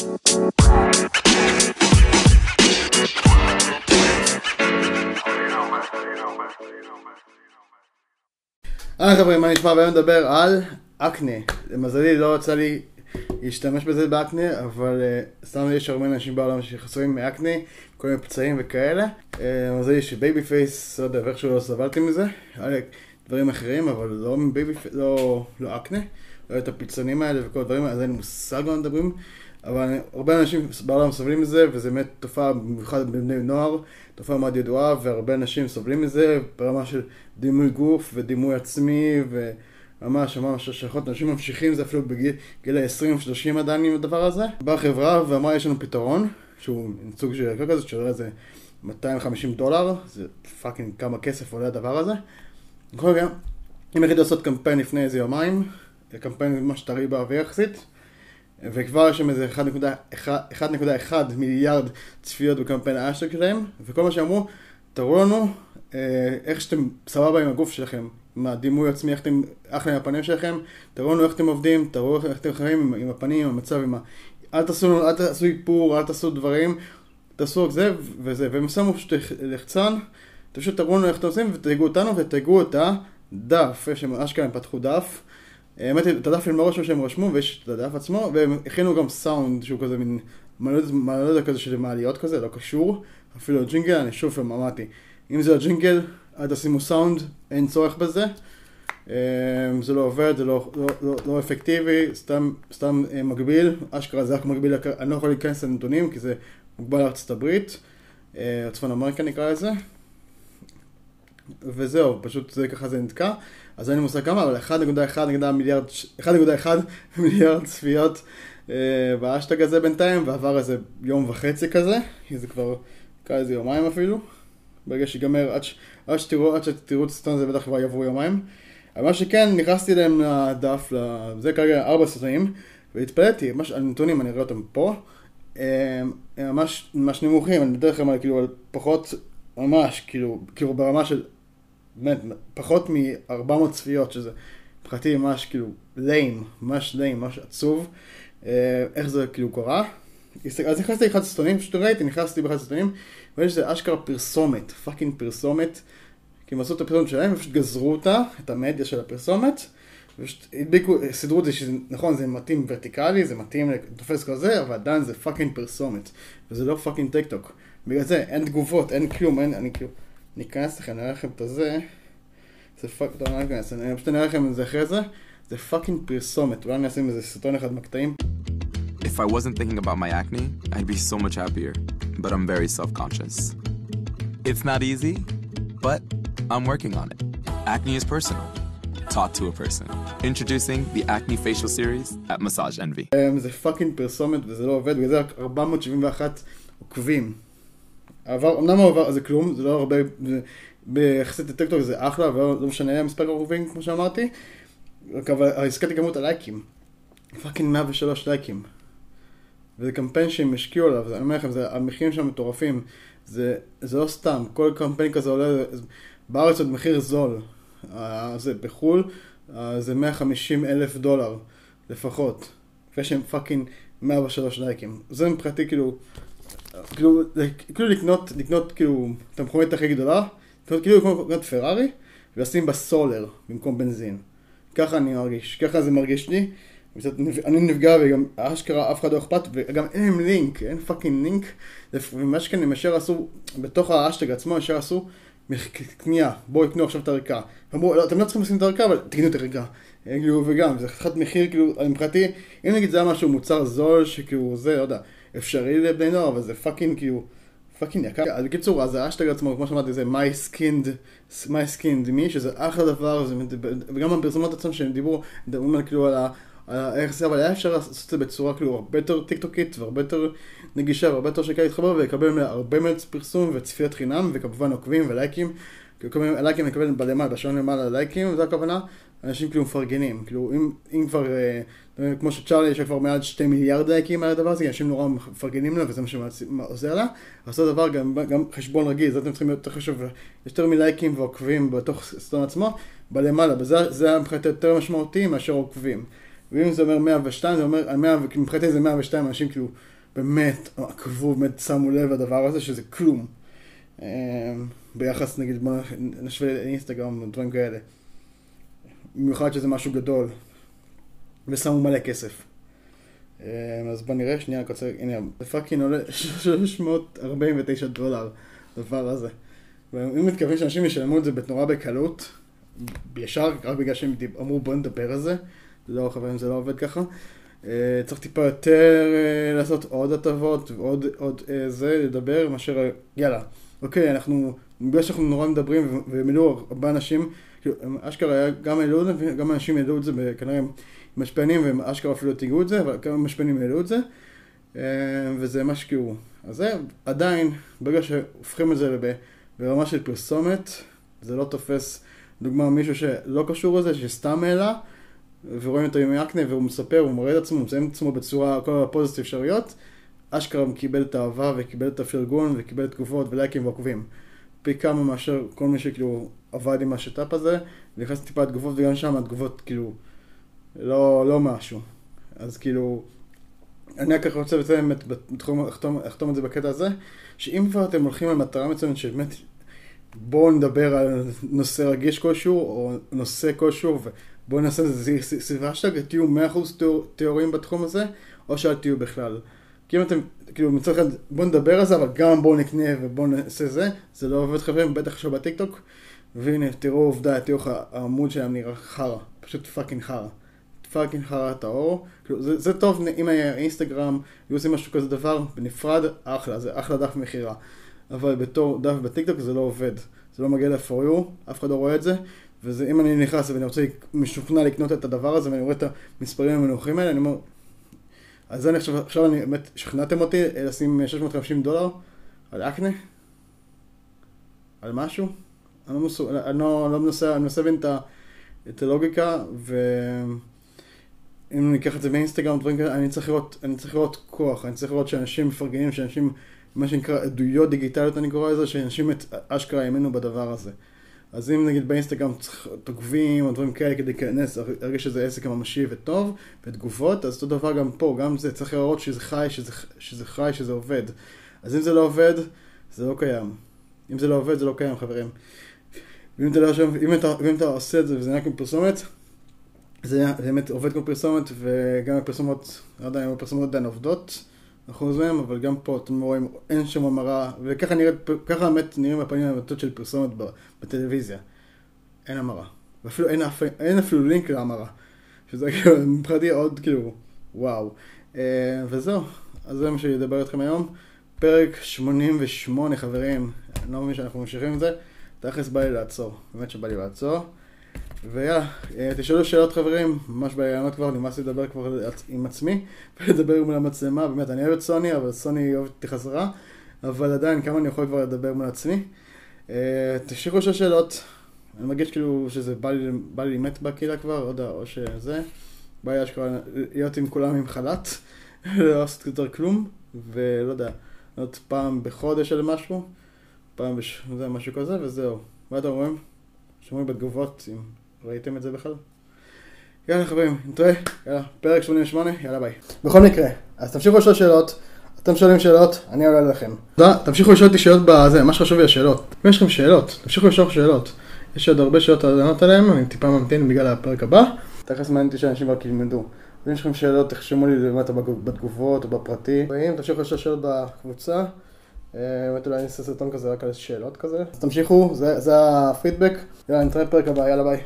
היי חברים, מה נשמע? והיום נדבר על אקנה. למזלי לא יצא לי להשתמש בזה באקנה, אבל אה, סתם יש הרבה אנשים בעולם שחסויים מאקנה, כל מיני פצעים וכאלה. אה, מזלי ש baby face, לא יודע, ואיכשהו לא סבלתי מזה. היה לי דברים אחרים, אבל לא מ baby face, לא, לא אקנה. לא את הפצעונים האלה וכל הדברים האלה, אז אין לי מושג מה מדברים. אבל הרבה אנשים בעולם סובלים מזה, וזה באמת תופעה, במיוחד בבני נוער, תופעה מאוד ידועה, והרבה אנשים סובלים מזה ברמה של דימוי גוף ודימוי עצמי, וממש ממש השלכות, אנשים ממשיכים זה אפילו בגיל ה-20-30 עדיין עם הדבר הזה. באה חברה ואמרה יש לנו פתרון, שהוא סוג של יקר כזה, שעולה איזה 250 דולר, זה fucking כמה כסף עולה הדבר הזה. בכל מקרה, אם החליטו לעשות קמפיין לפני איזה יומיים, זה קמפיין ממש טרי באוויר יחסית. וכבר יש שם איזה 1.1 מיליארד צפיות בקמפיין האשטג שלהם, וכל מה שאמרו, תראו לנו אה, איך שאתם סבבה עם הגוף שלכם, עם הדימוי עצמי, איך אתם אחלה עם הפנים שלכם, תראו לנו איך אתם עובדים, תראו איך אתם חיים עם, עם הפנים, עם המצב, עם ה... אל תעשו, אל תעשו איפור, אל תעשו דברים, תעשו רק זה וזה, והם שמו פשוט לחצן, פשוט תראו לנו איך אתם עושים ותייגו אותנו ותייגו את הדף, יש שם אשכרה הם פתחו דף. האמת היא, את הדף הם לא רשמו שהם רשמו, ויש את הדף עצמו, והם הכינו גם סאונד שהוא כזה מין מלודיה כזה של מעליות כזה, לא קשור. אפילו ג'ינגל, אני שוב פעם אמרתי, אם זה הג'ינגל, אל תשימו סאונד, אין צורך בזה. זה לא עובד, זה לא, לא, לא, לא אפקטיבי, סתם, סתם מגביל, אשכרה זה רק מגביל, אני לא יכול להיכנס לנתונים כי זה מוגבל לארצות הברית, צפון אמריקה נקרא לזה. וזהו, פשוט זה ככה זה נתקע. אז אין לי מושג כמה, אבל 1.1 מיליארד, 1.1 מיליארד צפיות אה, באשטג הזה בינתיים, ועבר איזה יום וחצי כזה, כי זה כבר, קרה איזה יומיים אפילו. ברגע שיגמר, עד, ש, עד שתראו, עד שתראו את הסרטון הזה בטח כבר יעברו יומיים. אבל מה שכן, נכנסתי להם לדף, זה כרגע ארבע סרטונים, והתפלאתי, מש, על נתונים, אני אראה אותם פה, אה, הם ממש, ממש נמוכים, אני בדרך כלל כאילו על פחות, ממש, כאילו, כאילו ברמה של באמת, פחות מ-400 צפיות, שזה מבחינתי ממש כאילו lame, ממש lame, ממש עצוב, אה, איך זה כאילו קרה. אז נכנסתי לאחד הסרטונים, פשוט ראיתי, נכנסתי באחד הסרטונים, ויש שזה אשכרה פרסומת, fucking פרסומת, כי הם עשו את הפרסומת שלהם, ופשוט גזרו אותה, את המדיה של הפרסומת, ופשוט הדביקו, סידרו את זה שזה, נכון, זה מתאים ורטיקלי, זה מתאים לתופס כזה, אבל עדיין זה fucking פרסומת, וזה לא fucking טיק טוק. בגלל זה אין תגובות, אין כלום, אין, אני כאילו... ניכנס לכם, נראה לכם את הזה. זה fuck, לא, לא ניכנס, אני פשוט נראה לכם את זה אחרי זה. זה fucking פרסומת, אולי אני אשים איזה סרטון אחד מהקטעים. If I wasn't thinking about my acne, I'd be so much happier. But I'm very self-conscious. It's not easy, but I'm working on it. Acne is personal. Taught to a person. Introducing the Acne Facial Series at Massage Envy. זה fucking פרסומת וזה לא עובד, בגלל זה רק 471 עוקבים. עבר, אמנם הוא עבר, זה כלום, זה לא הרבה, ביחסית לטיקטוק זה אחלה, אבל לא משנה המספר עוקבים כמו שאמרתי, אבל הזכרתי כמות הלייקים, fucking 103 לייקים. וזה קמפיין שהם השקיעו עליו, אני אומר לכם, המחירים שם מטורפים, זה, זה לא סתם, כל קמפיין כזה עולה, בארץ עוד מחיר זול, זה בחו"ל, זה 150 אלף דולר לפחות, ויש להם fucking 103 לייקים, זה מבחינתי כאילו, כאילו, כאילו לקנות, לקנות כאילו את המכונית הכי גדולה, לקנות כאילו לקנות פרארי ולשים בה סולר במקום בנזין. ככה אני מרגיש, ככה זה מרגיש לי. אני נפגע וגם אשכרה אף אחד לא אכפת וגם אין להם לינק, אין fucking לינק. ומה שכן הם ישר עשו, בתוך האשטג עצמו ישר עשו קנייה, בואו יקנו עכשיו את הערכה. אמרו, לא, אתם לא צריכים לשים את הערכה אבל תקנו את הערכה. כאילו, וגם, זה חתיכת מחיר, כאילו, מבחינתי, אם נגיד זה היה משהו מוצר זול, שכאילו זה, לא יודע. אפשרי לבני נוער, אבל זה fucking כאילו, fucking יקר. אז בקיצור, אז האשטג עצמו, כמו שאמרתי, זה my skin and, my skin and me, שזה אחלה דבר, זה, וגם הפרסומות עצמם שהם דיברו, מדברים על כאילו על ה... איך זה, אבל היה אפשר לעשות את זה בצורה כאילו הרבה יותר טיקטוקית והרבה יותר נגישה והרבה יותר שקל להתחבר ולקבל הרבה מאוד פרסום וצפיות חינם וכמובן עוקבים ולייקים. לייקים מקבל בלמעלה, בשעון למעלה לייקים, זו הכוונה. אנשים כאילו מפרגנים, כאילו אם, אם כבר, אה, כמו שצ'ארלי יש כבר מעל שתי מיליארד לייקים על הדבר הזה, אנשים נורא מפרגנים לה וזה מה שעוזר לה, אז אותו דבר גם, גם חשבון רגיל, זה אתם צריכים להיות יותר חשוב, יותר מלייקים ועוקבים בתוך סטון עצמו, בלמעלה, וזה מבחינת יותר משמעותי מאשר עוקבים. ואם זה אומר 102, זה אומר, 100, מבחינתי זה 102 אנשים כאילו באמת עקבו, באמת שמו לב לדבר הזה, שזה כלום. אה, ביחס נגיד, בוא נשווה לאינסטגרם, דברים כאלה. במיוחד שזה משהו גדול. ושמו מלא כסף. אה, אז בוא נראה, שנייה, קוצר, הנה, זה פאקינג עולה 349 דולר, הדבר הזה. ואם מתכוון שאנשים ישלמו את זה נורא בקלות, ישר, רק בגלל שהם אמרו בוא נדבר על זה, לא חברים, זה לא עובד ככה. אה, צריך טיפה יותר אה, לעשות עוד הטבות ועוד עוד זה, לדבר, מאשר, יאללה, אוקיי, אנחנו, בגלל שאנחנו נורא מדברים העלו הרבה אנשים, כאילו, אשכרה גם העלו את זה, גם אנשים העלו את זה, כנראה משפיענים, והם אשכרה אפילו תיגעו את זה, אבל כמה משפיענים העלו את זה, אה, וזה מה שכאילו. אז זה עדיין, ברגע שהופכים את זה. ברמה של פרסומת, זה לא תופס, דוגמה, מישהו שלא קשור לזה, שסתם העלה, ורואים אותו עם אקנה, והוא מספר, הוא מראה את עצמו, הוא מציין את עצמו בצורה, כל הפוזיציות אפשריות, אשכרה קיבל את האהבה, וקיבל את הפרגון, וקיבל תגובות ולייקים ועוקבים. פי כמה מאשר כל מי שכאילו עבד עם השת"פ הזה, ונכנס טיפה לתגובות, וגם שם התגובות כאילו לא, לא משהו. אז כאילו, אני רק רוצה לציין באמת, בתחום, אחתום את זה בקטע הזה, שאם כבר אתם הולכים על מטרה מצוינת שבאמת בואו נדבר על נושא רגיש כלשהו, או נושא כלשהו, ובואו נעשה את זה סביב האשטג, תהיו 100% תיאורים בתחום הזה, או שאל תהיו בכלל. כי אם אתם, כאילו מצד אחד בואו נדבר על זה, אבל גם בואו נקנה ובואו נעשה זה, זה לא עובד חברים, בטח עכשיו בטיקטוק. והנה, תראו עובדה, תראו איך העמוד שלהם נראה חרא, פשוט fucking חרא. fucking חרא טהור. כאילו, זה, זה טוב אם היה אינסטגרם, היו עושים משהו כזה דבר, בנפרד, אחלה, זה אחלה דף מכירה. אבל בתור דף בטיקטוק זה לא עובד. זה לא מגיע ל-for you, אף אחד לא רואה את זה. ואם אני נכנס ואני רוצה, משוכנע לקנות את הדבר הזה, ואני רואה את המספרים המנוחים האלה, אני אומר, אז אני עכשיו, עכשיו אני באמת, שכנעתם אותי לשים 650 דולר על אקנה? על משהו? אני לא, מסוג, אני לא, לא מנסה, אני מנסה להבין את הלוגיקה, ו... אם ניקח את זה באינסטגרם, דברים כאלה, אני צריך לראות, אני צריך לראות כוח, אני צריך לראות שאנשים מפרגנים, שאנשים, מה שנקרא עדויות דיגיטליות אני קורא לזה, שאנשים את אשכרה האמינו בדבר הזה. אז אם נגיד באינסטגרם תגובים או דברים כאלה כדי להיכנס, הרגע שזה עסק ממשי וטוב, ותגובות, אז אותו דבר גם פה, גם זה, צריך לראות שזה חי, שזה, שזה חי, שזה עובד. אז אם זה לא עובד, זה לא קיים. אם זה לא עובד, זה לא קיים, חברים. ואם אתה, לא, אם אתה, אם אתה עושה את זה וזה נראה כמו פרסומת, זה באמת עובד כמו פרסומת, וגם הפרסומות, לא יודע אם הפרסומות עדיין עובדות, אחוז מהם, אבל גם פה אתם רואים, אין שום המרה, וככה נראית, ככה באמת נראים הפנים המטות של פרסומת בטלוויזיה. אין המרה. ואפילו אין, אף, אין אפילו לינק להמרה. שזה כאילו, מבחינתי עוד כאילו, וואו. אה, וזהו, אז זה מה שאני אדבר איתכם היום. פרק 88 חברים, אני לא מבין שאנחנו ממשיכים עם זה. תכלס בא לי לעצור, באמת שבא לי לעצור. ויאללה, אה, תשאלו שאלות חברים, ממש בעיינות כבר, נמאס לי לדבר כבר עם עצמי ולדבר מול המצלמה, באמת, אני אוהב את סוני, אבל סוני אוהבת אותי חזרה, אבל עדיין, כמה אני יכול כבר לדבר מול עצמי. אה, תשאירו של שאלות, אני מרגיש כאילו שזה בא לי, בא לי מת בקהילה כבר, לא או שזה, בא לי אשכרה להיות עם כולם עם חל"ת, לא לעשות יותר כלום, ולא יודע, להיות פעם בחודש על משהו, פעם בש... זה משהו כזה, וזהו. מה אתם רואים? שומעים בתגובות אם ראיתם את זה בכלל? יאללה חברים, נתראה, יאללה, פרק 88, יאללה ביי. בכל מקרה, אז תמשיכו לשאול שאלות, אתם שואלים שאלות, אני עולה לכם. תודה, תמשיכו לשאול אותי שאלות בזה, מה שחשוב לי השאלות. אם יש לכם שאלות, תמשיכו לשאול שאלות. יש עוד הרבה שאלות לענות עליהן, אני טיפה ממתין בגלל הפרק הבא. תכף מעניין אותי שאנשים רק ילמדו. אם יש לכם שאלות, תחשמו לי למטה בתגובות או בפרטי. תמשיכו לשאול שאלות בקבוצה. באמת אולי אני אעשה סרטון כזה רק על שאלות כזה. אז תמשיכו, זה הפידבק. יאללה, נתראה בפרק הבא, יאללה ביי.